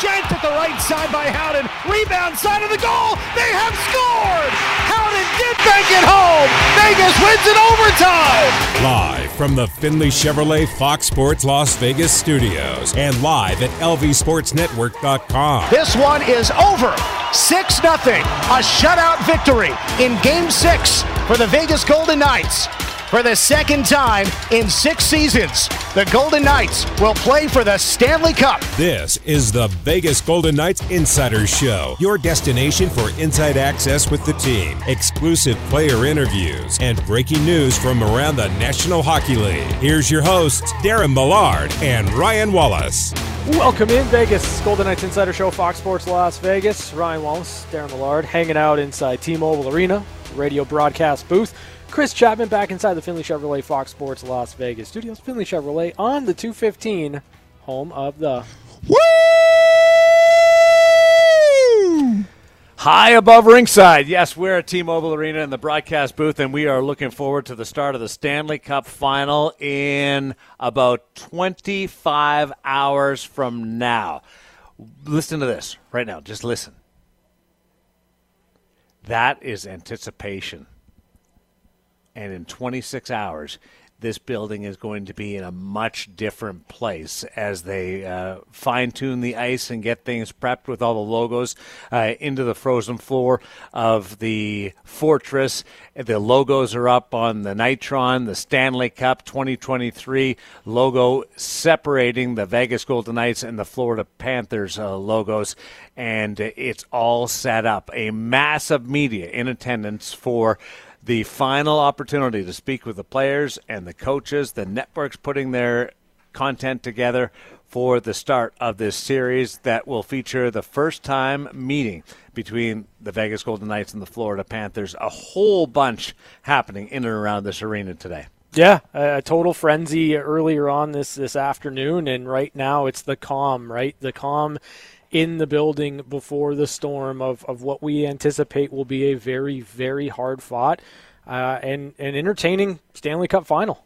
Shanked at the right side by Howden. Rebound side of the goal. They have scored. Howden did bank it home. Vegas wins in overtime. Live from the Findlay Chevrolet Fox Sports Las Vegas studios and live at lvsportsnetwork.com. This one is over. 6 0. A shutout victory in game six for the Vegas Golden Knights. For the second time in six seasons, the Golden Knights will play for the Stanley Cup. This is the Vegas Golden Knights Insider Show, your destination for inside access with the team, exclusive player interviews, and breaking news from around the National Hockey League. Here's your hosts, Darren Millard and Ryan Wallace. Welcome in Vegas Golden Knights Insider Show, Fox Sports Las Vegas. Ryan Wallace, Darren Millard, hanging out inside T-Mobile Arena, radio broadcast booth. Chris Chapman back inside the Findlay Chevrolet Fox Sports Las Vegas studios. Findlay Chevrolet on the 215, home of the. Woo! High above ringside. Yes, we're at T Mobile Arena in the broadcast booth, and we are looking forward to the start of the Stanley Cup final in about 25 hours from now. Listen to this right now. Just listen. That is anticipation and in 26 hours, this building is going to be in a much different place as they uh, fine tune the ice and get things prepped with all the logos uh, into the frozen floor of the fortress. The logos are up on the Nitron, the Stanley Cup 2023 logo separating the Vegas Golden Knights and the Florida Panthers uh, logos. And it's all set up. A massive media in attendance for the final opportunity to speak with the players and the coaches, the networks putting their content together for the start of this series that will feature the first time meeting between the Vegas Golden Knights and the Florida Panthers. A whole bunch happening in and around this arena today. Yeah, a total frenzy earlier on this this afternoon, and right now it's the calm, right? The calm in the building before the storm of, of what we anticipate will be a very, very hard fought uh, and, and entertaining Stanley Cup final.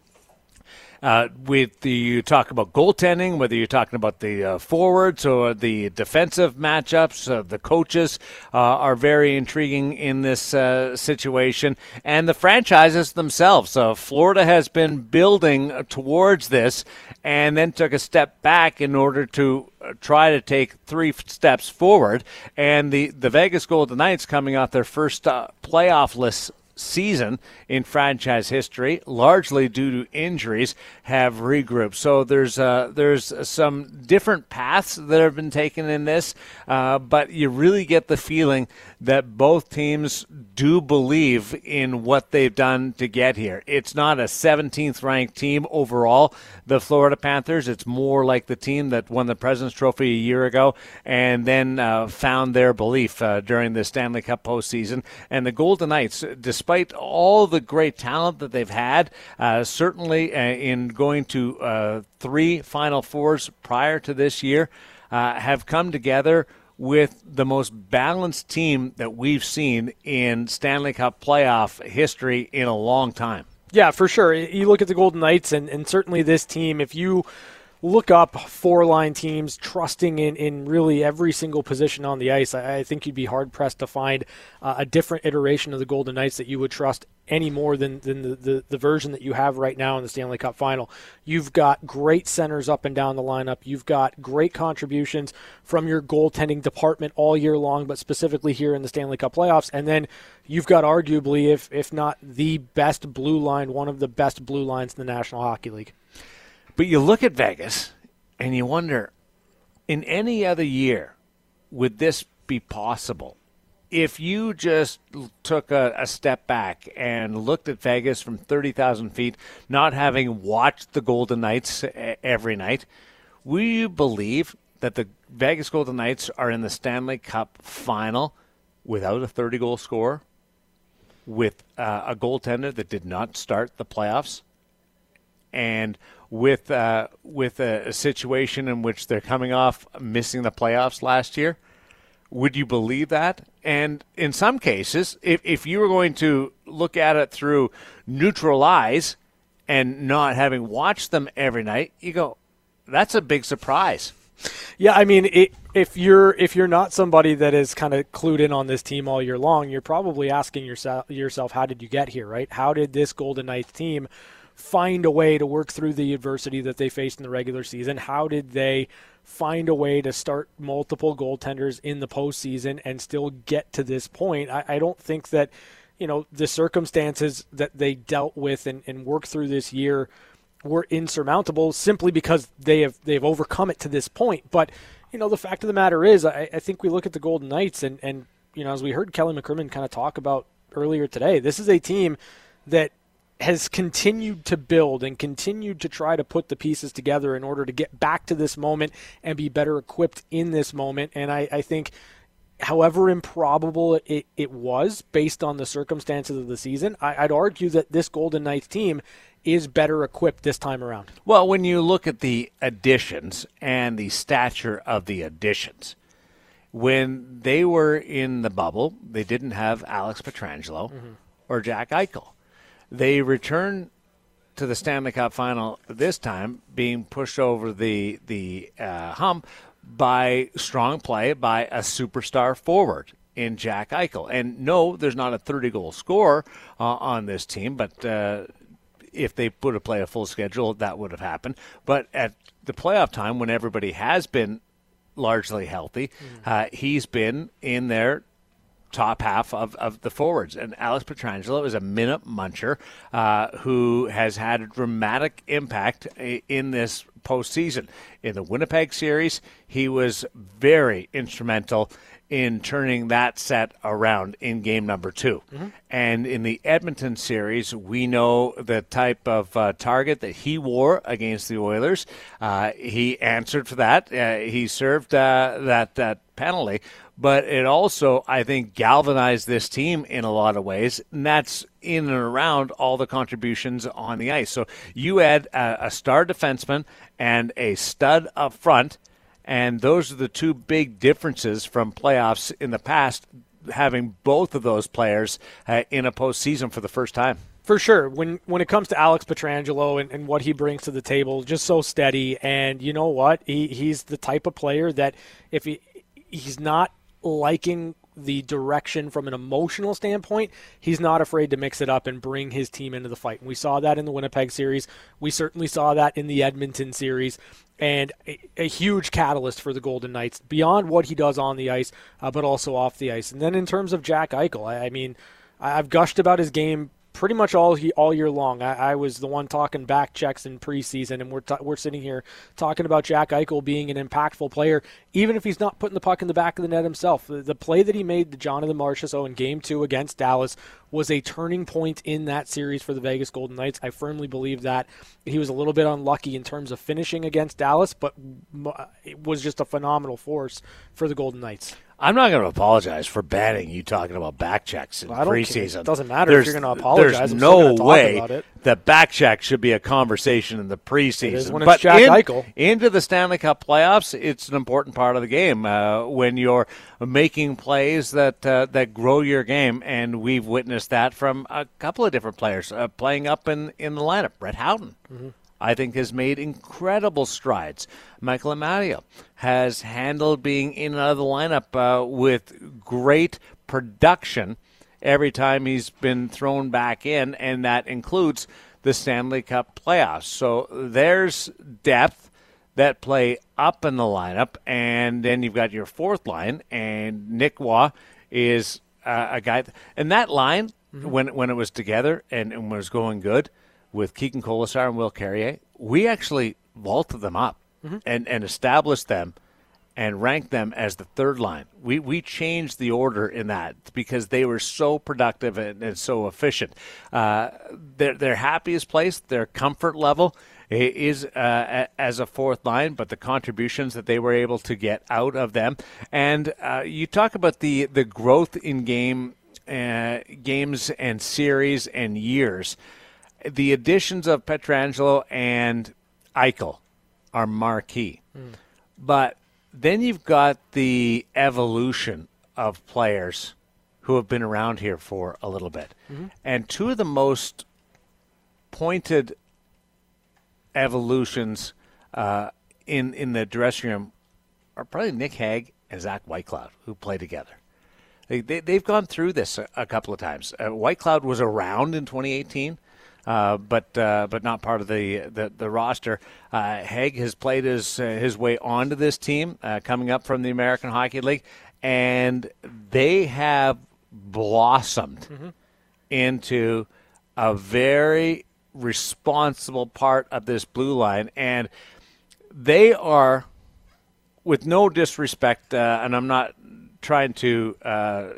Uh, with the you talk about goaltending, whether you're talking about the uh, forwards or the defensive matchups, uh, the coaches uh, are very intriguing in this uh, situation, and the franchises themselves. Uh, Florida has been building towards this, and then took a step back in order to try to take three steps forward. And the the Vegas Golden Knights coming off their first playoff list season in franchise history, largely due to injuries, have regrouped. So there's uh, there's some different paths that have been taken in this, uh, but you really get the feeling that both teams do believe in what they've done to get here. It's not a 17th ranked team overall, the Florida Panthers. It's more like the team that won the President's Trophy a year ago and then uh, found their belief uh, during the Stanley Cup postseason. And the Golden Knights, despite all the great talent that they've had, uh, certainly uh, in going to uh, three Final Fours prior to this year, uh, have come together with the most balanced team that we've seen in Stanley Cup playoff history in a long time. Yeah, for sure. You look at the Golden Knights, and, and certainly this team, if you look up four line teams trusting in, in really every single position on the ice, I, I think you'd be hard pressed to find uh, a different iteration of the Golden Knights that you would trust any more than, than the, the, the, version that you have right now in the Stanley Cup final. You've got great centers up and down the lineup. You've got great contributions from your goaltending department all year long, but specifically here in the Stanley Cup playoffs. And then you've got arguably, if, if not the best blue line, one of the best blue lines in the National Hockey League. But you look at Vegas and you wonder in any other year, would this be possible? If you just took a, a step back and looked at Vegas from 30,000 feet, not having watched the Golden Knights every night, will you believe that the Vegas Golden Knights are in the Stanley Cup final without a 30 goal scorer, with uh, a goaltender that did not start the playoffs, and with uh, with a, a, situation in which they're coming off missing the playoffs last year. Would you believe that? And in some cases, if, if you were going to look at it through neutral eyes and not having watched them every night, you go, that's a big surprise. Yeah, I mean, it, if you're if you're not somebody that is kind of clued in on this team all year long, you're probably asking yourself yourself, how did you get here, right? How did this Golden Knights team find a way to work through the adversity that they faced in the regular season? How did they find a way to start multiple goaltenders in the postseason and still get to this point? I, I don't think that you know the circumstances that they dealt with and, and worked through this year were insurmountable simply because they have they've overcome it to this point. But you know, the fact of the matter is, I, I think we look at the Golden Knights and and you know, as we heard Kelly McCrimmon kind of talk about earlier today, this is a team that has continued to build and continued to try to put the pieces together in order to get back to this moment and be better equipped in this moment. And I, I think, however improbable it, it was based on the circumstances of the season, I, I'd argue that this Golden Knights team is better equipped this time around. Well, when you look at the additions and the stature of the additions, when they were in the bubble, they didn't have Alex Pietrangelo mm-hmm. or Jack Eichel. They returned to the Stanley Cup final this time, being pushed over the the uh, hump by strong play by a superstar forward in Jack Eichel. And no, there's not a 30 goal scorer uh, on this team, but uh, if they would have played a full schedule, that would have happened. But at the playoff time, when everybody has been largely healthy, mm. uh, he's been in their top half of, of the forwards. And Alex Pietrangelo is a minute muncher uh, who has had a dramatic impact in this postseason. In the Winnipeg series, he was very instrumental in turning that set around in game number 2 mm-hmm. And in the Edmonton series, we know the type of uh, target that he wore against the Oilers. Uh, he answered for that. Uh, he served uh, that that penalty, but it also, I think, galvanized this team in a lot of ways. And that's in and around all the contributions on the ice. So you add a, a star defenseman and a stud up front and those are the two big differences from playoffs in the past, having both of those players uh, in a postseason for the first time. For sure. When when it comes to Alex Pietrangelo and, and what he brings to the table, just so steady. And you know what? He, he's the type of player that if he he's not liking the direction from an emotional standpoint, he's not afraid to mix it up and bring his team into the fight. And we saw that in the Winnipeg series. We certainly saw that in the Edmonton series. And a, a huge catalyst for the Golden Knights beyond what he does on the ice, uh, but also off the ice. And then in terms of Jack Eichel, I, I mean, I've gushed about his game pretty much all all year long. I, I, was the one talking back checks in preseason, and we're t- we're sitting here talking about Jack Eichel being an impactful player, even if he's not putting the puck in the back of the net himself. The, the play that he made to Jonathan Marchessault in Game Two against Dallas was a turning point in that series for the Vegas Golden Knights. I firmly believe that he was a little bit unlucky in terms of finishing against Dallas, but it was just a phenomenal force for the Golden Knights. I'm not going to apologize for banning you talking about back checks in well, preseason. It doesn't matter there's, if you're going to apologize. There's I'm no way that back check should be a conversation in the preseason. but Jack in, into the Stanley Cup playoffs, it's an important part of the game uh, when you're making plays that uh, that grow your game, and we've witnessed that from a couple of different players uh, playing up in in the lineup. Brett Howden. Mm-hmm. I think has made incredible strides. Michael Amadio has handled being in and out of the lineup uh, with great production every time he's been thrown back in, and that includes the Stanley Cup playoffs. So there's depth that play up in the lineup, and then you've got your fourth line, and Nick Roy is uh, a guy, and that line mm-hmm. when when it was together and, and was going good with Keegan Kolesar and Will Carrier, we actually vaulted them up mm-hmm. and, and established them and ranked them as the third line. We we changed the order in that because they were so productive and, and so efficient. Uh, their their happiest place, their comfort level is uh, as a fourth line, but the contributions that they were able to get out of them. And uh, you talk about the the growth in game uh, games and series and years the additions of Pietrangelo and Eichel are marquee. Mm. But then you've got the evolution of players who have been around here for a little bit. Mm-hmm. And two of the most pointed evolutions uh, in in the dressing room are probably Nick Hague and Zach Whitecloud, who play together. They, they, have gone through this a, a couple of times. Uh, Whitecloud was around in 2018. Uh, but uh, but not part of the the, the roster. Uh, Hague has played his uh, his way onto this team, uh, coming up from the American Hockey League, and they have blossomed mm-hmm. into a very responsible part of this blue line, and they are, with no disrespect, uh, and I'm not trying to uh,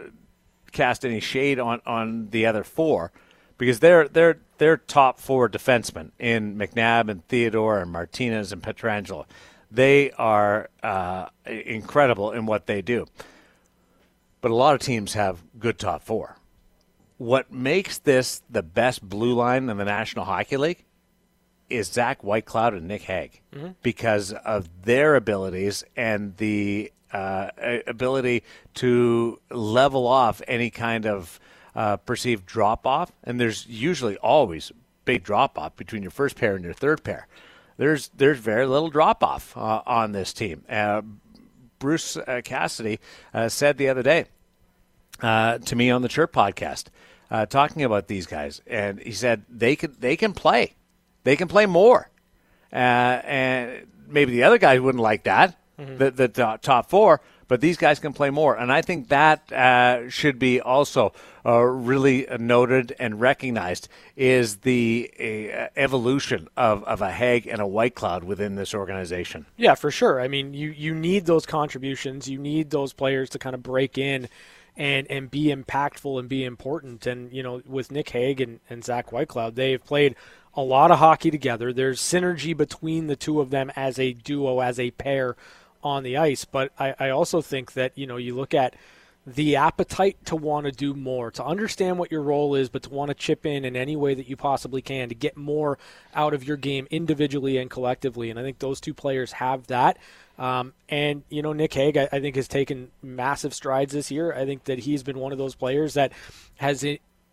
cast any shade on, on the other four, because they're they're they're top four defensemen in McNabb and Theodore and Martinez and Pietrangelo. They are uh, incredible in what they do. But a lot of teams have good top four what makes this the best blue line in the National Hockey League is Zach Whitecloud and Nick Hague mm-hmm. because of their abilities and the uh, ability to level off any kind of uh, perceived drop off. And there's usually always big drop off between your first pair and your third pair. There's there's very little drop off uh, on this team. Uh, Bruce uh, Cassidy uh, said the other day uh, to me on the Chirp podcast, uh, talking about these guys, and he said they can they can play, they can play more, uh, and maybe the other guys wouldn't like that, mm-hmm. the, the top four, but these guys can play more, and I think that uh, should be also uh, really noted and recognized is the uh, evolution of, of a Hague and a Whitecloud within this organization. Yeah, for sure. I mean, you you need those contributions, you need those players to kind of break in and and be impactful and be important. And you know, with Nick Hague and, and Zach Whitecloud, they've played a lot of hockey together. There's synergy between the two of them as a duo, as a pair on the ice. But I, I also think that you know you look at the appetite to want to do more, to understand what your role is, but to want to chip in in any way that you possibly can to get more out of your game individually and collectively. And I think those two players have that. Um, and you know, Nick Hague, I, I, think has taken massive strides this year. I think that he's been one of those players that has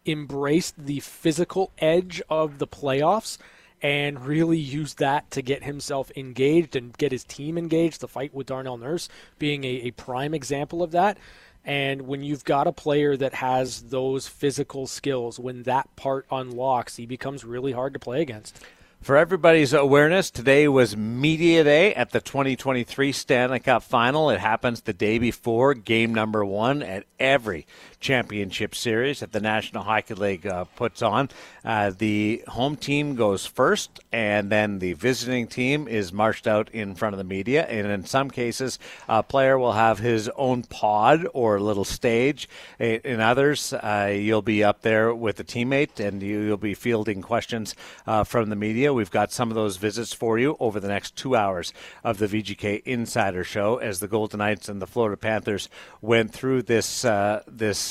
embraced the physical edge of the playoffs and really used that to get himself engaged and get his team engaged. The fight with Darnell Nurse being a, a prime example of that. And when you've got a player that has those physical skills, when that part unlocks, he becomes really hard to play against. For everybody's awareness, today was Media Day at the 2023 Stanley Cup Final. It happens the day before game number one at every championship series that the National Hockey League uh, puts on. Uh, the home team goes first, and then the visiting team is marched out in front of the media. And in some cases, a player will have his own pod or little stage. In others, uh, you'll be up there with a teammate, and you'll be fielding questions uh, from the media. We've got some of those visits for you over the next two hours of the VGK Insider Show as the Golden Knights and the Florida Panthers went through this uh, this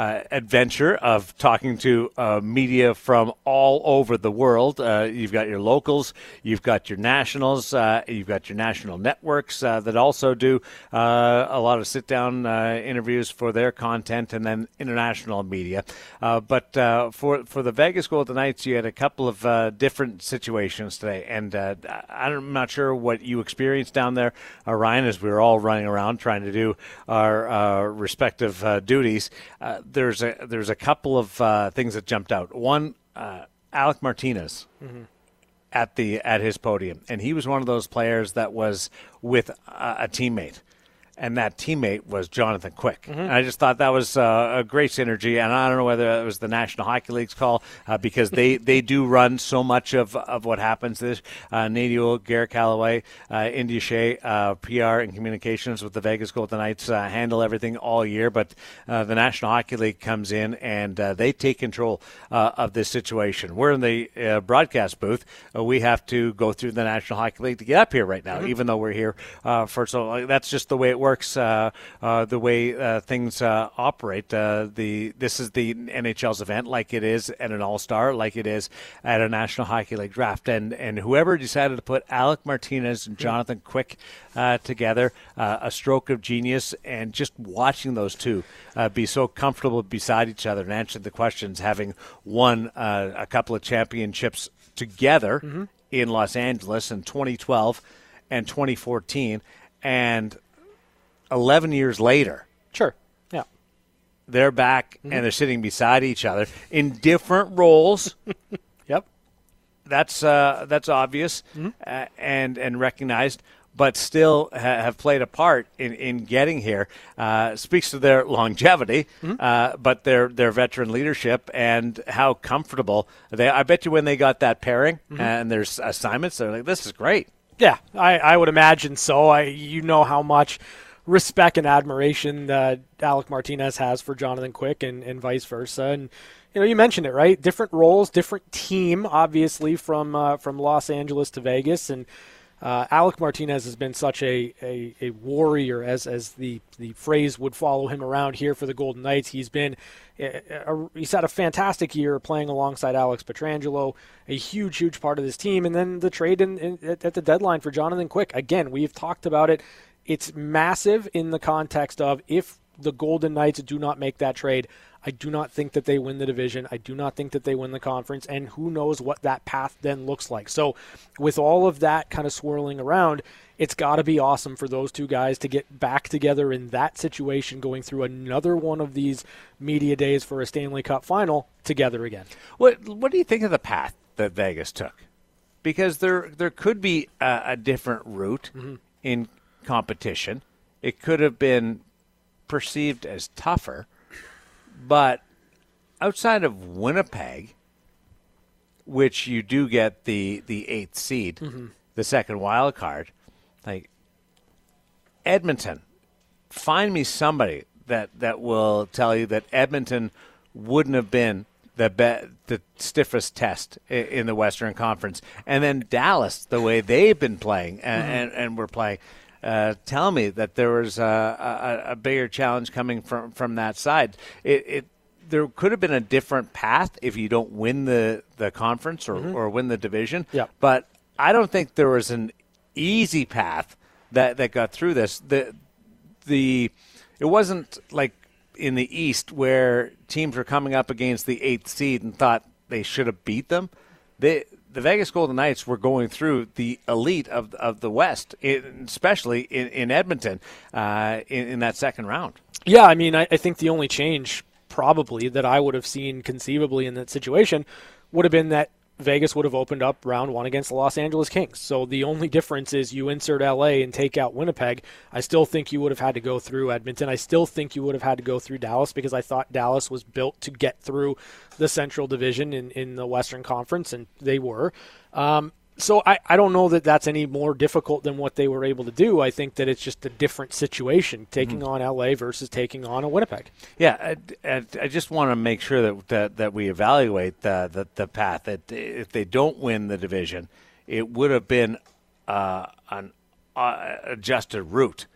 uh, adventure of talking to uh, media from all over the world. Uh, you've got your locals, you've got your nationals, uh, you've got your national networks uh, that also do a lot of sit down interviews for their content, and then international media. but for for the Vegas Golden Knights, you had a couple of different situations today, and I'm not sure what you experienced down there, Ryan, as we were all running around trying to do our respective duties there's a there's a couple of uh, things that jumped out. One, uh, Alec Martinez mm-hmm. at the at his podium, and he was one of those players that was with a, a teammate and that teammate was Jonathan Quick. Mm-hmm. I just thought that was uh, a great synergy, and I don't know whether it was the National Hockey League's call uh, because they, they do run so much of, of what happens. This uh, Nadio, Garrett Calloway, uh, India Shea, uh, PR and communications with the Vegas Golden Knights uh, handle everything all year, but uh, the National Hockey League comes in and they take control of this situation. We're in the broadcast booth. we have to go through the National Hockey League to get up here right now, mm-hmm. even though we're here for so that's just the way it works works, uh, uh, the way uh, things operate. the this is the NHL's event, like it is at an All Star, like it is at a National Hockey League draft, and and whoever decided to put Alec Martinez and Jonathan Quick together, a stroke of genius, and just watching those two be so comfortable beside each other and answering the questions, having won a couple of championships together. Mm-hmm in Los Angeles in 2012 and 2014, and 11 years later, Sure. Yeah. they're back Mm-hmm. and they're sitting beside each other in different roles. Yep. that's uh, that's obvious uh, and and recognized, but still ha- have played a part in, in getting here. Uh, speaks to their longevity, uh, but their their veteran leadership and how comfortable they. I bet you when they got that pairing and there's assignments, they're like, "This is great." Yeah, I, I would imagine so. I you know how much respect and admiration that Alec Martinez has for Jonathan Quick and, and vice versa. And you know, you mentioned it right. Different roles, different team, obviously from uh, from Los Angeles to Vegas, and uh, Alec Martinez has been such a, a, a warrior, as as the the phrase would follow him around here for the Golden Knights. He's been a, a, he's had a fantastic year playing alongside Alex Pietrangelo, a huge huge part of this team, and then the trade in, in, at the deadline for Jonathan Quick. Again, we've talked about it. It's massive in the context of if the Golden Knights do not make that trade. I do not think that they win the division. I do not think that they win the conference, and who knows what that path then looks like. So, with all of that kind of swirling around, it's got to be awesome for those two guys to get back together in that situation, going through another one of these media days for a Stanley Cup final together again. What What do you think of the path that Vegas took? Because there there could be a, a different route mm-hmm. in competition. It could have been perceived as tougher, but outside of Winnipeg, which you do get the the eighth seed, mm-hmm. the second wild card, like Edmonton, find me somebody that that will tell you that Edmonton wouldn't have been the be- the stiffest test in the Western Conference, and then Dallas, the way they've been playing and mm-hmm. and, and were playing. Uh, tell me that there was a, a, a bigger challenge coming from, from that side. It, it there could have been a different path if you don't win the, the conference or, or win the division. Yeah. But I don't think there was an easy path that, that got through this. The the it wasn't like in the East where teams were coming up against the eighth seed and thought they should have beat them. They the Vegas Golden Knights were going through the elite of of the West, especially in, in Edmonton uh, in, in that second round. Yeah, I mean, I, I think the only change probably that I would have seen conceivably in that situation would have been that Vegas would have opened up round one against the Los Angeles Kings. So the only difference is you insert LA and take out Winnipeg. I still think you would have had to go through Edmonton. I still think you would have had to go through Dallas because I thought Dallas was built to get through the Central Division in, in the Western Conference, and they were. Um, so I, I don't know that that's any more difficult than what they were able to do. I think that it's just a different situation taking on LA versus taking on a Winnipeg. Yeah, I, I, I just want to make sure that that, that we evaluate the, the the path. That if they don't win the division, it would have been uh, an uh, adjusted route,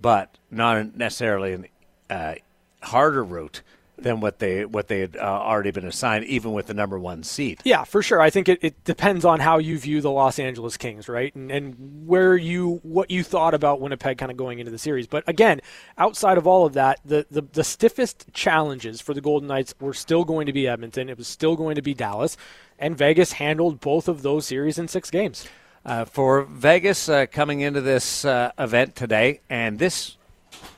but not necessarily an uh, harder route than what they what they had uh, already been assigned, even with the number one seed. Yeah, for sure. I think it, it depends on how you view the Los Angeles Kings, right? And, and where you what you thought about Winnipeg kind of going into the series. But again, outside of all of that, the, the, the stiffest challenges for the Golden Knights were still going to be Edmonton. It was still going to be Dallas. And Vegas handled both of those series in six games. uh, for Vegas uh, coming into this uh, event today, and this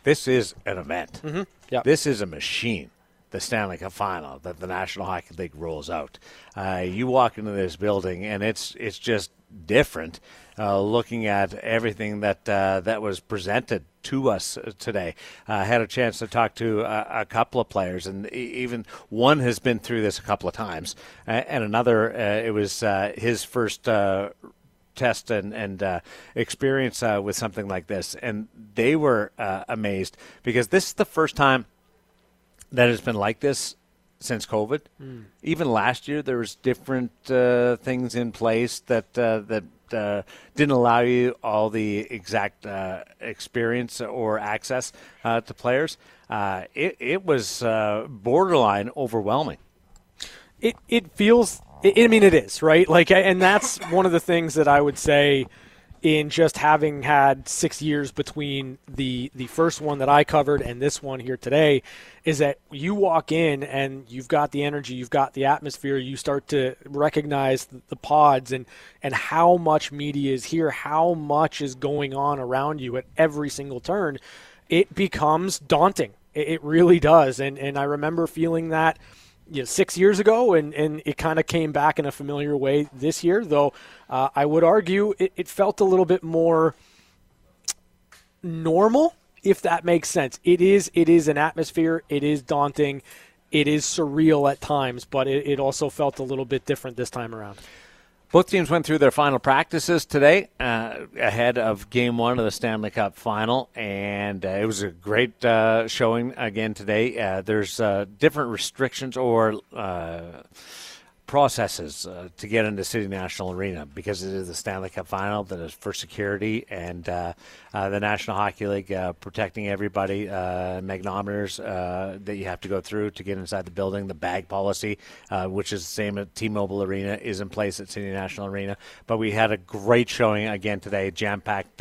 this is an event. Mm-hmm. Yeah. This is a machine. The Stanley Cup Final that the National Hockey League rolls out. Uh, you walk into this building, and it's it's just different. Uh, looking at everything that uh, that was presented to us uh, today, I had a chance to talk to a, a couple of players, and even one has been through this a couple of times, and another uh, it was uh, his first test and, and uh, experience uh, with something like this. And they were uh, amazed because this is the first time that it's been like this since COVID. Even last year, there was different uh, things in place that uh, that uh, didn't allow you all the exact uh, experience or access uh, to players. Uh, it, it was uh, borderline overwhelming. it it feels I mean it is right like and that's one of the things that I would say in just having had 6 years between the the first one that I covered and this one here today is that you walk in and you've got the energy you've got the atmosphere you start to recognize the pods and and how much media is here how much is going on around you at every single turn it becomes daunting. It, it really does. And, and I remember feeling that you know, six years ago, and, and it kind of came back in a familiar way this year, though uh, I would argue it, it felt a little bit more normal, if that makes sense. It is it is an atmosphere. It is daunting. It is surreal at times, but it, it also felt a little bit different this time around. Both teams went through their final practices today uh, ahead of game one of the Stanley Cup final, and uh, it was a great uh, showing again today. Uh, there's uh, different restrictions or uh, processes uh, to get into City National Arena because it is the Stanley Cup final that is for security and uh, uh, the National Hockey League uh, protecting everybody, uh, magnometers uh, that you have to go through to get inside the building, the bag policy, which is the same at T-Mobile Arena, is in place at City National Arena. But we had a great showing again today, jam-packed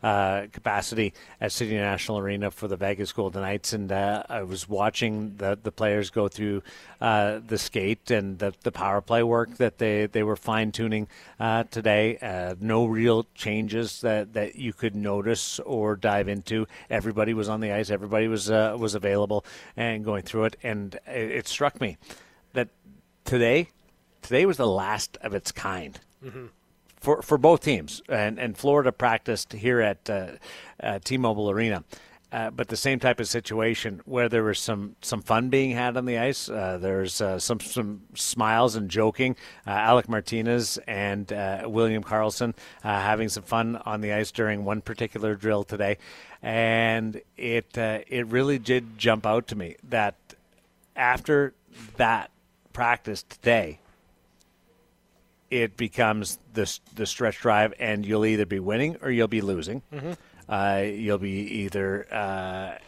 capacity at City National Arena for the Vegas Golden Knights, and I was watching the the players go through the skate and the, the power play work that they, they were fine tuning uh, today. Uh, no real changes that, that you could notice or dive into. Everybody was on the ice. Everybody was uh, was available and going through it. And it, it, struck me that today today was the last of its kind. Mm-hmm for for both teams. And and Florida practiced here at uh, uh, T-Mobile Arena, uh, but the same type of situation where there was some, some fun being had on the ice. Uh, there's uh, some some smiles and joking. Uh, Alec Martinez and uh, William Karlsson having some fun on the ice during one particular drill today, and it it really did jump out to me that after that practice today, it becomes the the stretch drive, and you'll either be winning or you'll be losing. Mm-hmm uh, you'll be either uh,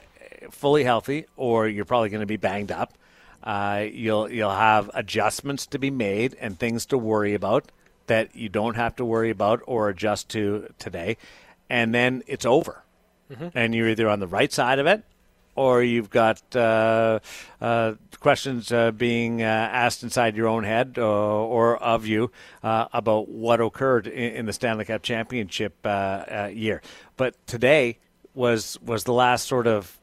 fully healthy or you're probably going to be banged up. Uh, you'll you'll have adjustments to be made and things to worry about that you don't have to worry about or adjust to today, and then it's over, mm-hmm. and you're either on the right side of it or you've got uh, uh, questions uh, being uh, asked inside your own head uh, or of you uh, about what occurred in, in, the Stanley Cup Championship year. But today was was the last sort of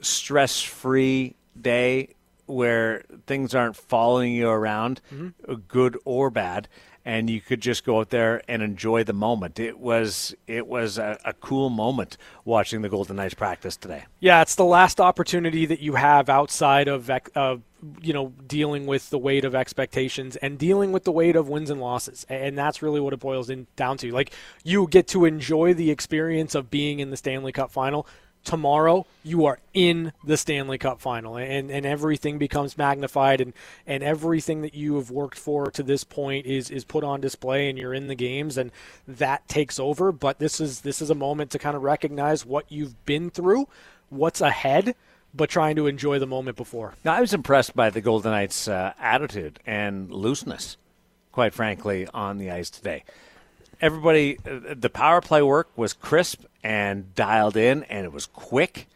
stress-free day where things aren't following you around, mm-hmm. good or bad and you could just go out there and enjoy the moment. It was it was a, a, cool moment watching the Golden Knights practice today. Yeah, it's the last opportunity that you have outside of uh, you know dealing with the weight of expectations and dealing with the weight of wins and losses, and that's really what it boils in, down to. Like you get to enjoy the experience of being in the Stanley Cup final tomorrow you are in the Stanley Cup final and, and everything becomes magnified and, and everything that you have worked for to this point is, is put on display and you're in the games and that takes over. But this is this is a moment to kind of recognize what you've been through, what's ahead, but trying to enjoy the moment before. Now I was impressed by the Golden Knights' uh, attitude and looseness, quite frankly, on the ice today everybody, uh, the power play work was crisp and dialed in, and it was quick.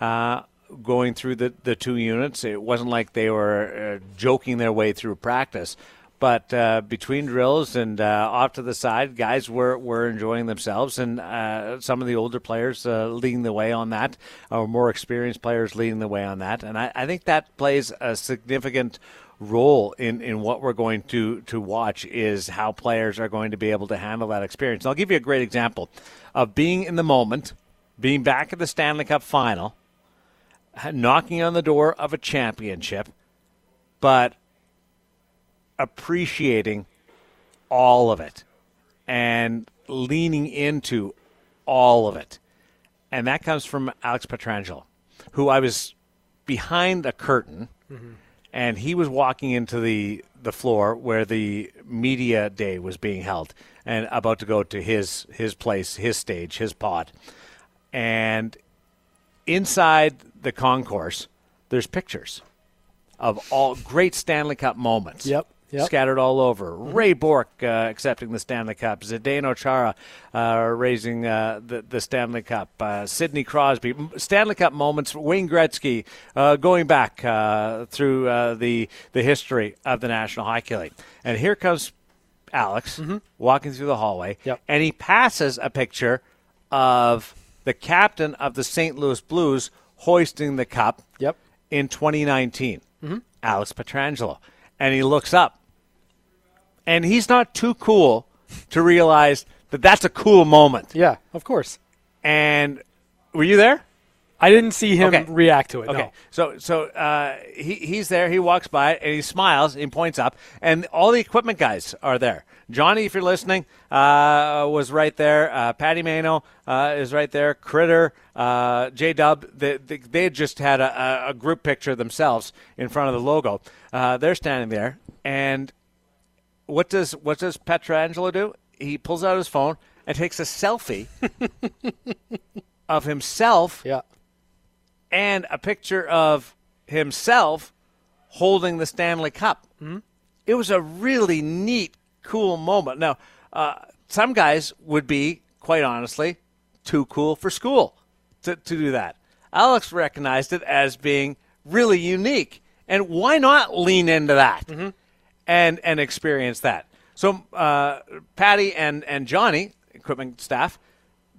Uh, going through the, the two units, it wasn't like they were uh, joking their way through practice. But uh, between drills and uh, off to the side, guys were, were enjoying themselves, and uh, some of the older players leading the way on that, or more experienced players leading the way on that. And I, I think that plays a significant role in, in what we're going to, to watch is how players are going to be able to handle that experience. And I'll give you a great example of being in the moment, being back at the Stanley Cup final, knocking on the door of a championship, but appreciating all of it and leaning into all of it. And that comes from Alex Pietrangelo, who I was behind the curtain. Mm-hmm and he was walking into the the floor where the media day was being held and about to go to his his place, his stage, his pod. And inside the concourse, there's pictures of all great Stanley Cup moments. Yep yep. scattered all over. Mm-hmm. Ray Bourque uh, accepting the Stanley Cup. Zdeno Chara uh, raising uh, the, the Stanley Cup. Uh, Sidney Crosby. Stanley Cup moments. Wayne Gretzky uh, going back uh, through the, the history of the National Hockey League. And here comes Alex mm-hmm. walking through the hallway, yep. and he passes a picture of the captain of the St. Louis Blues, hoisting the cup Yep. in 2019, Alex Pietrangelo. And he looks up, and he's not too cool to realize that that's a cool moment. Yeah, of course. And were you there? I didn't see him Okay. react to it. Okay, No. so so uh, he he's there. He walks by and he smiles. And he points up, and all the equipment guys are there. Johnny, if you're listening, uh, was right there. Uh, Patty Mano uh, is right there. Critter, uh, J Dub. They, they, they just had a, a- a group picture themselves in front of the logo. Uh, they're standing there, and what does what does Pietrangelo do? He pulls out his phone and takes a selfie of himself Yeah. and a picture of himself holding the Stanley Cup. It was a really neat, cool moment. Now, uh, some guys would be, quite honestly, too cool for school to, to do that. Alex recognized it as being really unique. And why not lean into that and, and experience that? So, uh, Patty and, and Johnny, equipment staff,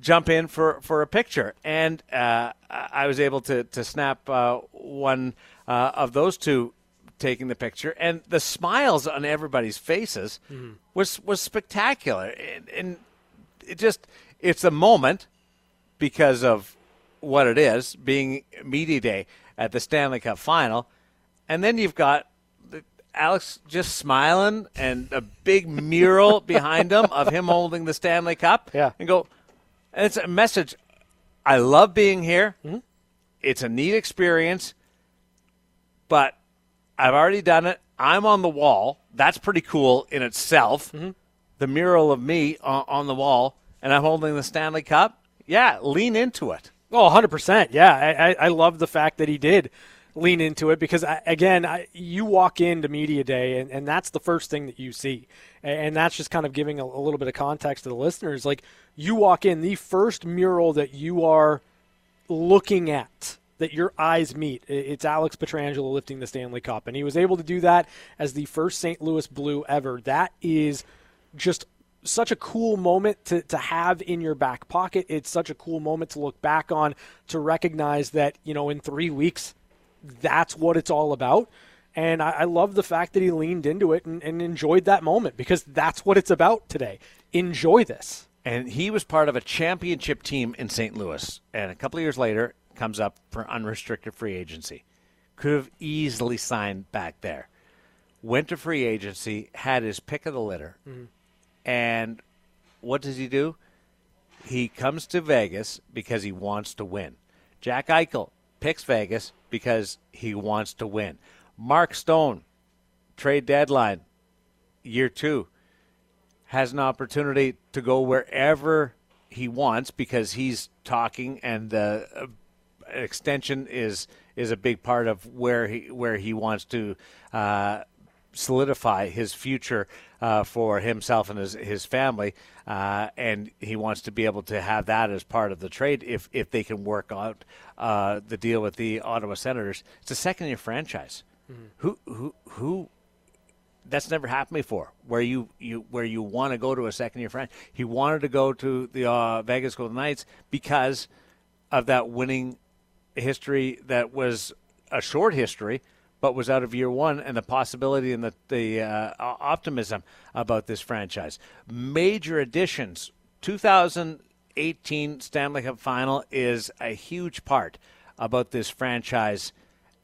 jump in for, for a picture. And uh, I was able to, to snap uh, one uh, of those two taking the picture. And the smiles on everybody's faces was, was spectacular. And, and it just, it's a moment because of what it is, being Media Day at the Stanley Cup final. And then you've got Alex just smiling and a big mural behind him of him holding the Stanley Cup. Yeah. And go, and it's a message. I love being here. Mm-hmm. It's a neat experience, but I've already done it. I'm on the wall. That's pretty cool in itself. Mm-hmm. The mural of me on, on the wall, and I'm holding the Stanley Cup. Yeah, lean into it. Oh, 100%. Yeah, I, I, I love the fact that he did lean into it because, I, again, I, you walk into Media Day and, and that's the first thing that you see. And, that's just kind of giving a, a little bit of context to the listeners. Like, you walk in, the first mural that you are looking at, that your eyes meet, it's Alex Pietrangelo lifting the Stanley Cup. And he was able to do that as the first St. Louis Blue ever. That is just such a cool moment to, to have in your back pocket. It's such a cool moment to look back on to recognize that, you know, in three weeks, that's what it's all about. And I, I love the fact that he leaned into it and, and enjoyed that moment because that's what it's about today. Enjoy this. and he was part of a championship team in St. Louis. And a couple of years later, comes up for unrestricted free agency. Could have easily signed back there. Went to free agency, had his pick of the litter, mm-hmm. and what does he do? He comes to Vegas because he wants to win. Jack Eichel picks Vegas because he wants to win. Mark Stone, trade deadline, year two has an opportunity to go wherever he wants because he's talking and the uh, extension is is a big part of where he where he wants to uh, solidify his future uh, for himself and his his family, uh, and he wants to be able to have that as part of the trade if if they can work out uh, the deal with the Ottawa Senators. It's a second year franchise. Who who who that's never happened before. Where you, you where you want to go to a second year franchise. He wanted to go to the uh, Vegas Golden Knights because of that winning history that was a short history, but was out of year one, and the possibility and the the uh, optimism about this franchise. Major additions. 2018 Stanley Cup Final is a huge part about this franchise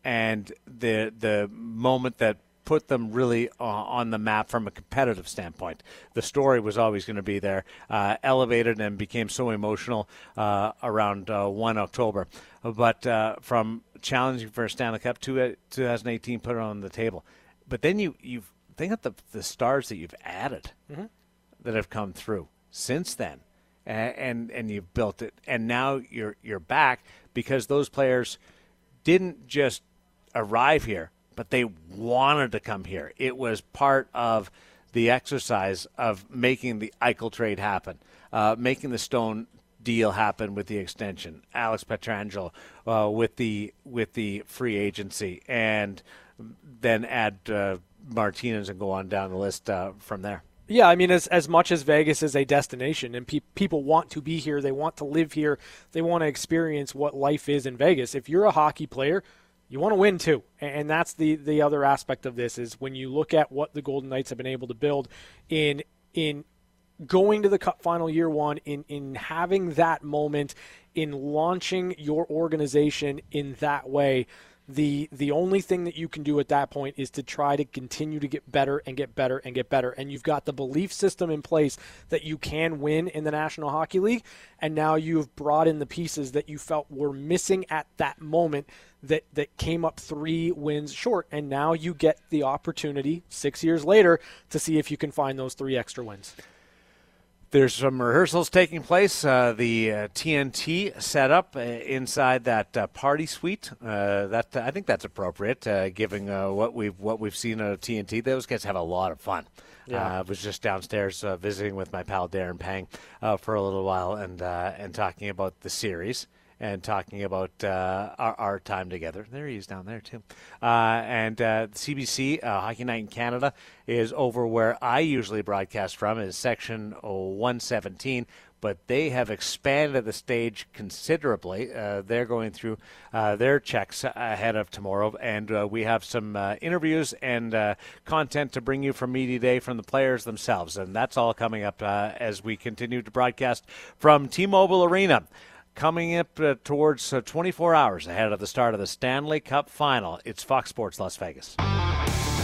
and the the moment that put them really uh, on the map from a competitive standpoint. The story was always going to be there, uh, elevated and became so emotional uh, around uh, 1 October. But uh, from challenging for a Stanley Cup to uh, 2018, put it on the table. But then you you think of the the stars that you've added that have come through since then, and, and and you've built it, and now you're you're back because those players didn't just arrive here, but they wanted to come here. It was part of the exercise of making the Eichel trade happen, uh, making the Stone deal happen with the extension, Alex Pietrangelo uh, with the with the free agency, and then add uh, Martinez and go on down the list uh, from there. Yeah, I mean, as as much as Vegas is a destination and pe- people want to be here, they want to live here, they want to experience what life is in Vegas. If you're a hockey player, you want to win too, and that's the the other aspect of this is when you look at what the Golden Knights have been able to build in in going to the Cup final year one, in in having that moment, in launching your organization in that way the the only thing that you can do at that point is to try to continue to get better and get better and get better. And you've got the belief system in place that you can win in the National Hockey League. And now you've brought in the pieces that you felt were missing at that moment that that came up 3 wins short. And now you get the opportunity 6 years later to see if you can find those 3 extra wins. There's some rehearsals taking place. Uh, the uh, TNT setup uh, inside that uh, party suite. Uh, that I think that's appropriate, uh, given what we've what we've seen at TNT. Those guys have a lot of fun. Yeah. I was just downstairs visiting with my pal Darren Pang for a little while and and talking about the series and talking about uh, our, our, time together. There he is down there, too. Uh, and uh, CBC, uh, Hockey Night in Canada, is over where I usually broadcast from, is section 117. But they have expanded the stage considerably. Uh, they're going through uh, their checks ahead of tomorrow, and we have some interviews and content to bring you from Media Day from the players themselves. And that's all coming up as we continue to broadcast from T Mobile Arena coming up uh, towards uh, 24 hours ahead of the start of the Stanley Cup final. It's Fox Sports Las Vegas.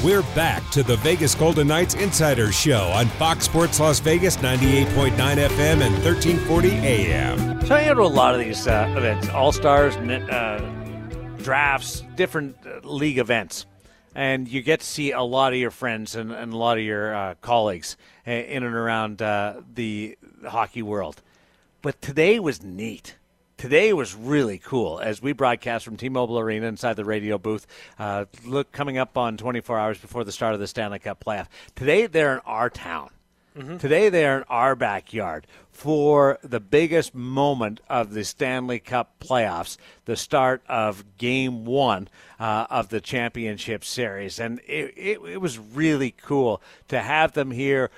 We're back to the Vegas Golden Knights Insider Show on Fox Sports Las Vegas 98.9 FM and 1340 AM. So, you know, a lot of these uh, events, All Stars, uh, drafts, different uh, league events. And you get to see a lot of your friends and, and a lot of your uh, colleagues in and around the hockey world. But today was neat today was really cool as we broadcast from T-Mobile Arena inside the radio booth. Uh, look, coming up on 24 hours before the start of the Stanley Cup playoff. Today they're in our town. Mm-hmm. Today they're in our backyard for the biggest moment of the Stanley Cup playoffs, the start of Game One uh, of the championship series, and it, it, it was really cool to have them here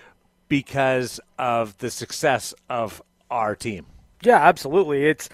because of the success of our team. Yeah, absolutely. It's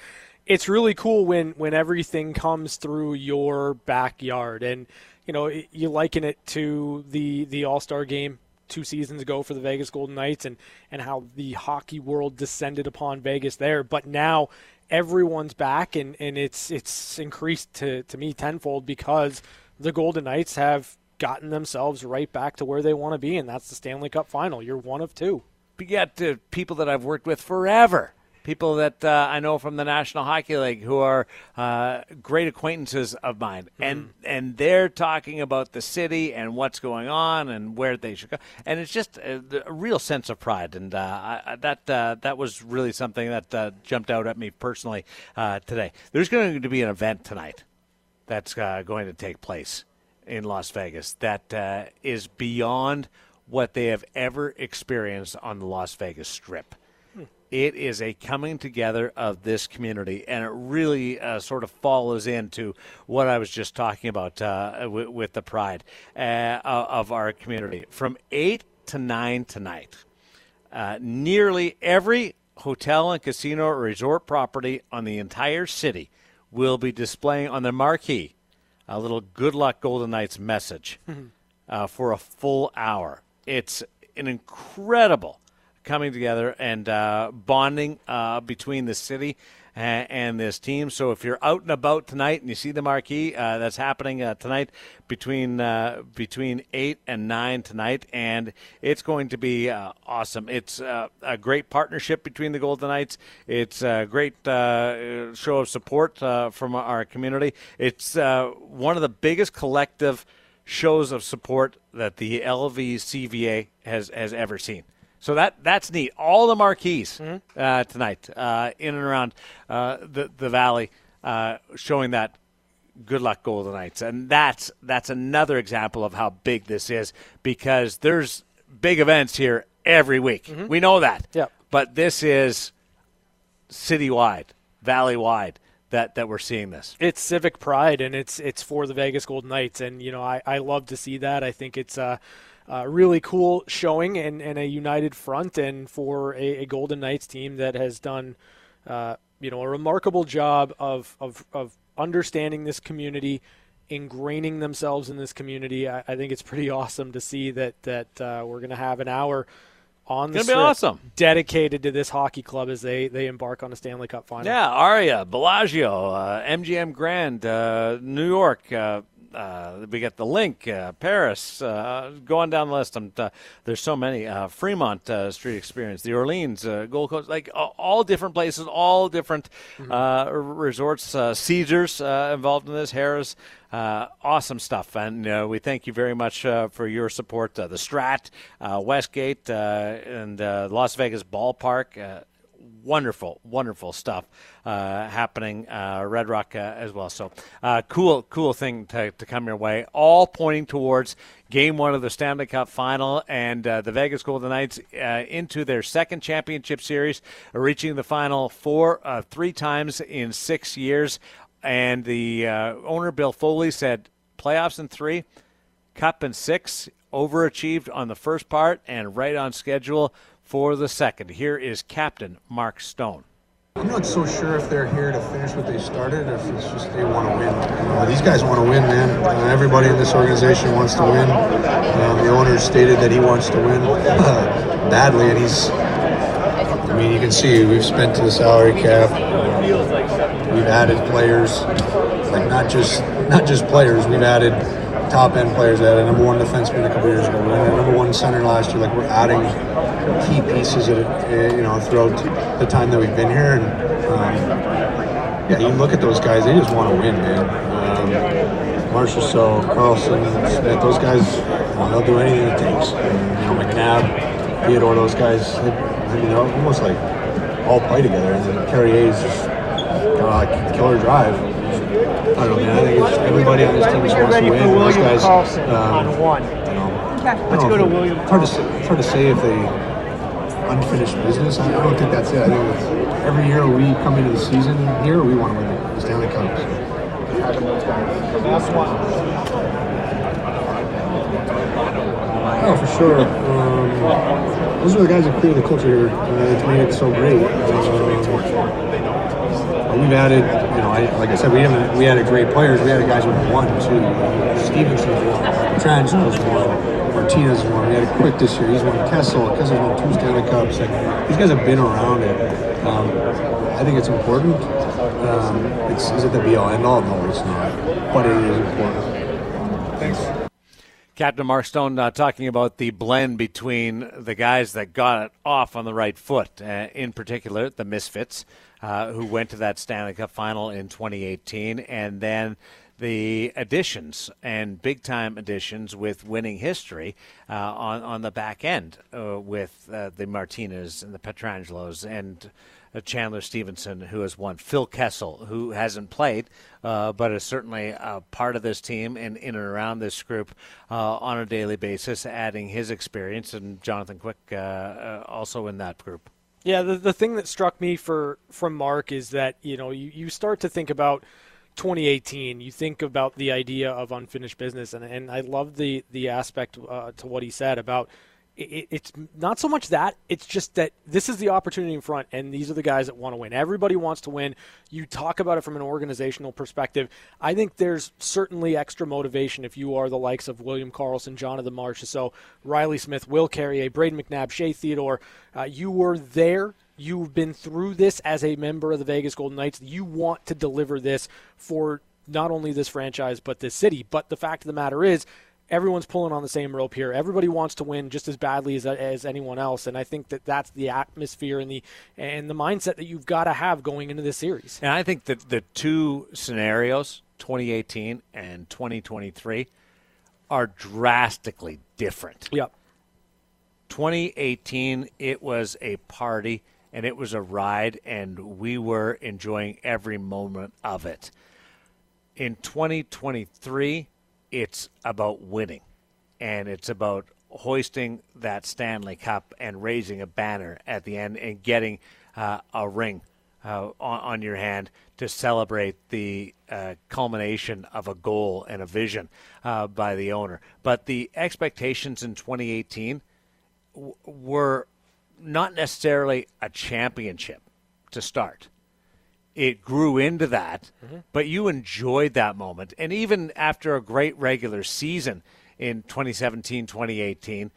it's really cool when when everything comes through your backyard, and you know you liken it to the the All Star game two seasons ago for the Vegas Golden Knights, and and how the hockey world descended upon Vegas there. But now everyone's back, and and it's it's increased to to me tenfold because the Golden Knights have gotten themselves right back to where they want to be, and that's the Stanley Cup final. You're one of two. We got uh, people that I've worked with forever people that uh, I know from the National Hockey League who are uh, great acquaintances of mine, mm-hmm. and and they're talking about the city and what's going on and where they should go, and it's just a, a real sense of pride, and uh, I, that uh, that was really something that uh, jumped out at me personally uh, today. There's going to be an event tonight that's going to take place in Las Vegas that is beyond what they have ever experienced on the Las Vegas Strip. It is a coming together of this community, and it really uh, sort of follows into what I was just talking about uh, w- with the pride uh, of our community. From 8 to 9 tonight, uh, nearly every hotel and casino or resort property on the entire city will be displaying on their marquee a little good luck Golden Knights message uh, for a full hour. It's an incredible coming together and uh, bonding uh, between the city and, this team. So if you're out and about tonight and you see the marquee, uh, that's happening uh, tonight between uh, between eight and nine tonight, and it's going to be uh, awesome. It's a great partnership between the Golden Knights. It's a great show of support from our community. It's one of the biggest collective shows of support that the LVCVA has has ever seen. So that that's neat. All the marquees mm-hmm. uh, tonight uh, in and around uh, the the valley, uh, showing that good luck Golden Knights, and that's that's another example of how big this is because there's big events here every week. Mm-hmm. We know that. Yep. But this is citywide, valley wide that that we're seeing this. It's civic pride, and it's it's for the Vegas Golden Knights, and you know I I love to see that. I think it's uh uh, really cool showing and, and a united front, and for a, a Golden Knights team that has done, uh, you know, a remarkable job of, of, of understanding this community, ingraining themselves in this community. I, I think it's pretty awesome to see that that uh, we're going to have an hour on the be awesome. dedicated to this hockey club as they they embark on a Stanley Cup final. Yeah, Aria, Bellagio, uh, MGM Grand, uh, New York. Uh, uh, we get the LINQ, uh, Paris, uh, going down the list. Um, uh, there's so many. Uh, Fremont uh, Street Experience, the Orleans, uh, Gold Coast, like all, all different places, all different uh, resorts. Uh, Caesars uh, involved in this, Harrah's. Uh, awesome stuff, and uh, we thank you very much uh, for your support. Uh, the Strat, uh, Westgate, uh, and uh, Las Vegas Ballpark. Wonderful, wonderful stuff uh, happening. Uh, Red Rock uh, as well. So uh, cool, cool thing to, to come your way. All pointing towards Game One of the Stanley Cup Final and uh, the Vegas Golden Knights uh, into their second championship series, reaching the final four, three times in six years. And the owner Bill Foley said, "Playoffs in three, Cup in six, overachieved on the first part and right on schedule." For the second, here is Captain Mark Stone. I'm not so sure if they're here to finish what they started or if it's just they want to win. Uh, these guys want to win, man. Uh, everybody in this organization wants to win. Um, the owner stated that he wants to win badly, and he's. I mean, you can see we've spent to the salary cap. We've added players, like not just not just players. We've added top end players. We had a number one defenseman a couple years ago. We had a number one center last year. Like we're adding key pieces, of, uh, you know, throughout the time that we've been here. And um, yeah, you look at those guys; they just want to win, man. Um, Marshall, so Karlsson, Smith, those guys, you know, they'll do anything it takes. And, you know, McNabb, Theodore, those guys. I mean, they're almost like all play together. And then Carrier is just kind of like killer drive. I don't know, man. I think it's everybody on this team just wants to win. Those guys, um, one. you know, Okay. Let's go to William. It's hard to say, it's hard to say if they unfinished business. I don't think that's it. I think it's, every year we come into the season here, we want to win the Stanley Cup. So. Oh, for sure. Um, those are the guys that created the culture here. Uh, it's made it so great. Um, we've added, you know, I, like I said, we haven't. We added great players. We added guys who won too. Stephenson's won. Trangilo's won. Martinez won. We had a quick this year. He's won. Kessel. Kessel's won two Stanley Cups. Like, these guys have been around it. Um, I think it's important. Um, it's, is it the be all end all? No, it's not. But it is important. Thanks. Captain Mark Stone uh, talking about the blend between the guys that got it off on the right foot, uh, in particular the Misfits, uh, who went to that Stanley Cup final in 2018, and then the additions and big time additions with winning history uh, on, on the back end uh, with uh, the Martinez and the Pietrangelos and uh, Chandler Stephenson, who has won, Phil Kessel, who hasn't played, uh, but is certainly a part of this team and in and around this group uh, on a daily basis, adding his experience, and Jonathan Quick also in that group. Yeah, the, the thing that struck me for from Mark is that you know you, you start to think about 2018. You think about the idea of unfinished business, and, and I love the the aspect uh, to what he said about it, it's not so much that it's just that this is the opportunity in front, and these are the guys that want to win. Everybody wants to win. You talk about it from an organizational perspective. I think there's certainly extra motivation if you are the likes of William Karlsson, Jonathan Marsh, so Reilly Smith, Will Carrier, Brayden McNabb, Shea Theodore. Uh, you were there You've been through this as a member of the Vegas Golden Knights. You want to deliver this for not only this franchise, but this city. But the fact of the matter is, everyone's pulling on the same rope here. Everybody wants to win just as badly as, as anyone else, and I think that that's the atmosphere and the and the mindset that you've got to have going into this series. And I think that the two scenarios, 2018 and 2023, are drastically different. Yep. 2018, it was a party and it was a ride, and we were enjoying every moment of it. In 2023, it's about winning, and it's about hoisting that Stanley Cup and raising a banner at the end and getting uh, a ring uh, on, on, your hand to celebrate the uh, culmination of a goal and a vision uh, by the owner. But the expectations in 2018 w- were not necessarily a championship to start. It grew into that, mm-hmm. but you enjoyed that moment. And even after a great regular season in 2017 2018,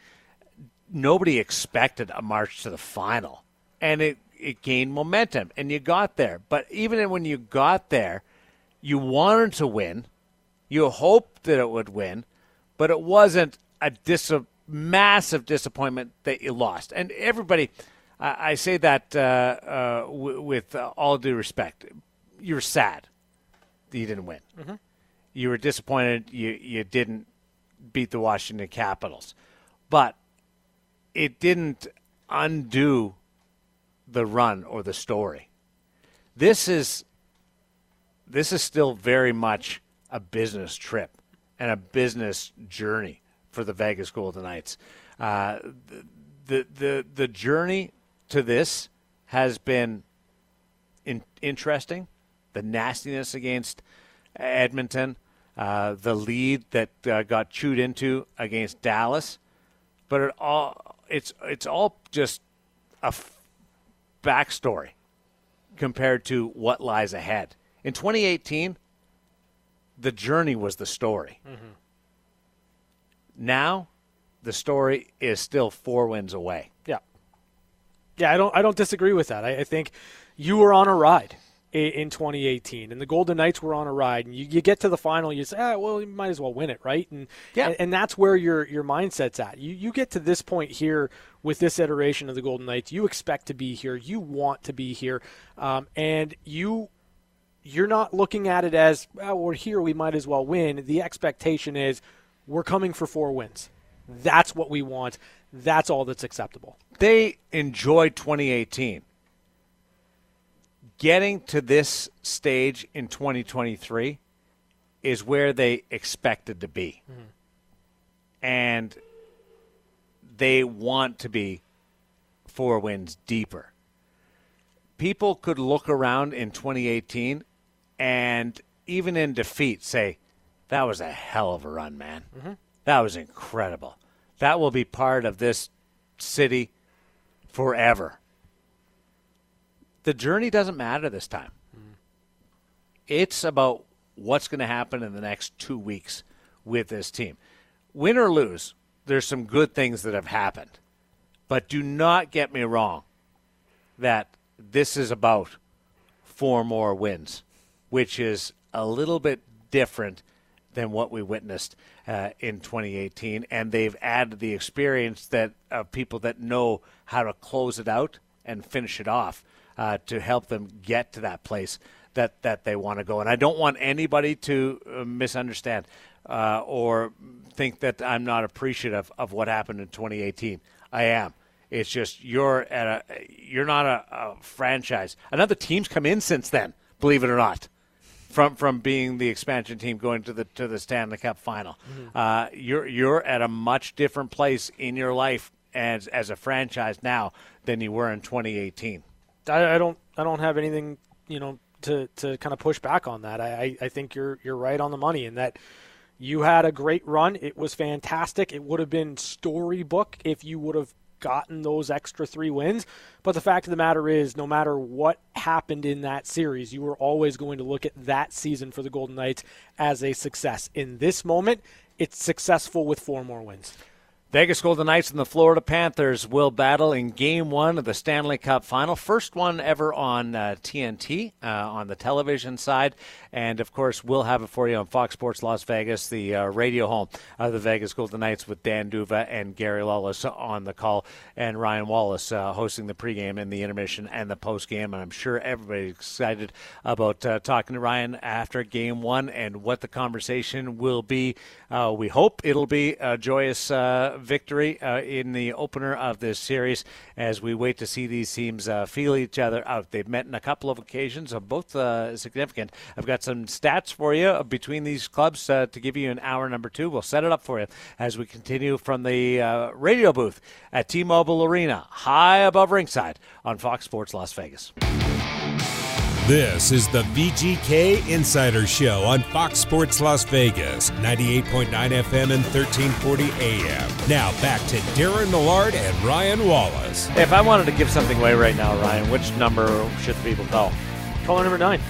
nobody expected a march to the final. And it it gained momentum and you got there. But even when you got there, you wanted to win. You hoped that it would win, but it wasn't a dis- massive disappointment that you lost. And everybody, I, I say that uh, uh, w- with uh, all due respect, you were sad that you didn't win. Mm-hmm. You were disappointed you, you didn't beat the Washington Capitals. But it didn't undo the run or the story. This is this is still very much a business trip and a business journey for the Vegas Golden Knights. Uh, the, the the journey to this has been in, interesting. The nastiness against Edmonton, uh, the lead that uh, got chewed into against Dallas, but it all it's it's all just a backstory compared to what lies ahead. In 2018, the journey was the story. Mm-hmm. Now, the story is still four wins away. Yeah, yeah, I don't, I don't disagree with that. I, I think you were on a ride in 2018, and the Golden Knights were on a ride. And you, you get to the final, you say, ah, well, you might as well win it, right? And yeah. and, and, that's where your your mindset's at. You you get to this point here with this iteration of the Golden Knights, you expect to be here, you want to be here, um, and you you're not looking at it as well, we're here, we might as well win. The expectation is we're coming for four wins. That's what we want. That's all that's acceptable. They enjoyed 2018 getting to this stage in 2023 is where they expected to be. Mm-hmm. And they want to be four wins deeper. People could look around in 2018 and even in defeat say, that was a hell of a run, man. Mm-hmm. That was incredible. That will be part of this city forever the journey doesn't matter this time. Mm. It's about what's going to happen in the next two weeks with this team. Win or lose, there's some good things that have happened. But do not get me wrong that this is about four more wins, which is a little bit different than what we witnessed uh, in 2018. And they've added the experience that of people that know how to close it out and finish it off uh, to help them get to that place that, that they want to go. And I don't want anybody to uh, misunderstand uh, or think that I'm not appreciative of what happened in 2018. I am. It's just you're at a you're not a, a franchise. Another team's come in since then, believe it or not from from being the expansion team going to the to the Stanley Cup final. Mm-hmm. Uh, you're you're at a much different place in your life as as a franchise now than you were in 2018. I, I don't I don't have anything you know to, to kind of push back on that. I, I think you're you're right on the money in that you had a great run. It was fantastic. It would have been storybook if you would have gotten those extra three wins. But the fact of the matter is, no matter what happened in that series, you were always going to look at that season for the Golden Knights as a success. In this moment, it's successful with four more wins. Vegas Golden Knights and the Florida Panthers will battle in Game One of the Stanley Cup Final, first one ever on uh, TNT uh, on the television side, and of course we'll have it for you on Fox Sports Las Vegas, the uh, radio home of the Vegas Golden Knights, with Dan D'Uva and Gary Lawless on the call, and Ryan Wallace uh, hosting the pregame and the intermission and the postgame. And I'm sure everybody's excited about uh, talking to Ryan after Game One and what the conversation will be. Uh, we hope it'll be a joyous victory uh, in the opener of this series as we wait to see these teams uh, feel each other out. They've met in a couple of occasions, both uh, significant. I've got some stats for you between these clubs uh, to give you an hour number two. We'll set it up for you as we continue from the uh, radio booth at T Mobile Arena, high above ringside on Fox Sports Las Vegas. This is the VGK Insider Show on Fox Sports Las Vegas, 98.9 FM and 1340 AM. Now back to Darren Millard and Ryan Wallace. If I wanted to give something away right now, Ryan, which number should the people call? Caller number nine.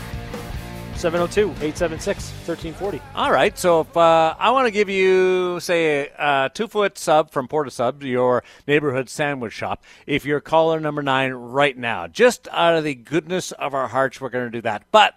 702 876 1340. All right. So if uh, I want to give you, say, a two foot sub from Porta Sub, your neighborhood sandwich shop, if you're caller number nine right now, just out of the goodness of our hearts, we're going to do that. But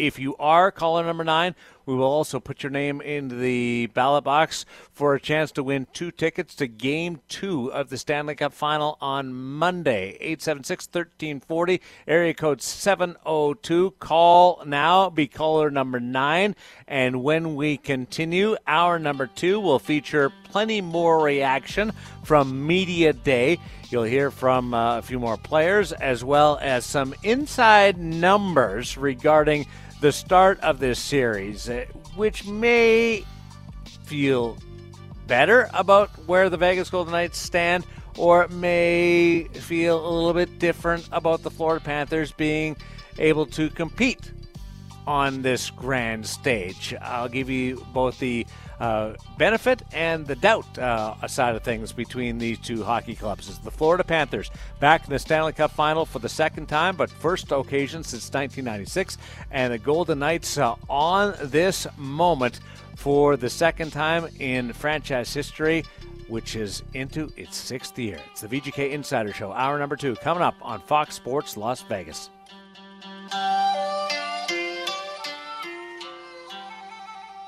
if you are caller number nine, we will also put your name in the ballot box for a chance to win two tickets to game two of the Stanley Cup final on Monday. 876 1340, area code 702. Call now, be caller number nine. And when we continue, hour number two will feature plenty more reaction from Media Day. You'll hear from uh, a few more players as well as some inside numbers regarding the start of this series, uh, which may feel better about where the Vegas Golden Knights stand, or may feel a little bit different about the Florida Panthers being able to compete on this grand stage. I'll give you both the uh, benefit and the doubt uh, side of things between these two hockey clubs. Is the Florida Panthers back in the Stanley Cup final for the second time, but first occasion since 1996, and the Golden Knights uh, on this moment for the second time in franchise history. Which is into its sixth year. It's the VGK Insider Show, hour number two, coming up on Fox Sports Las Vegas.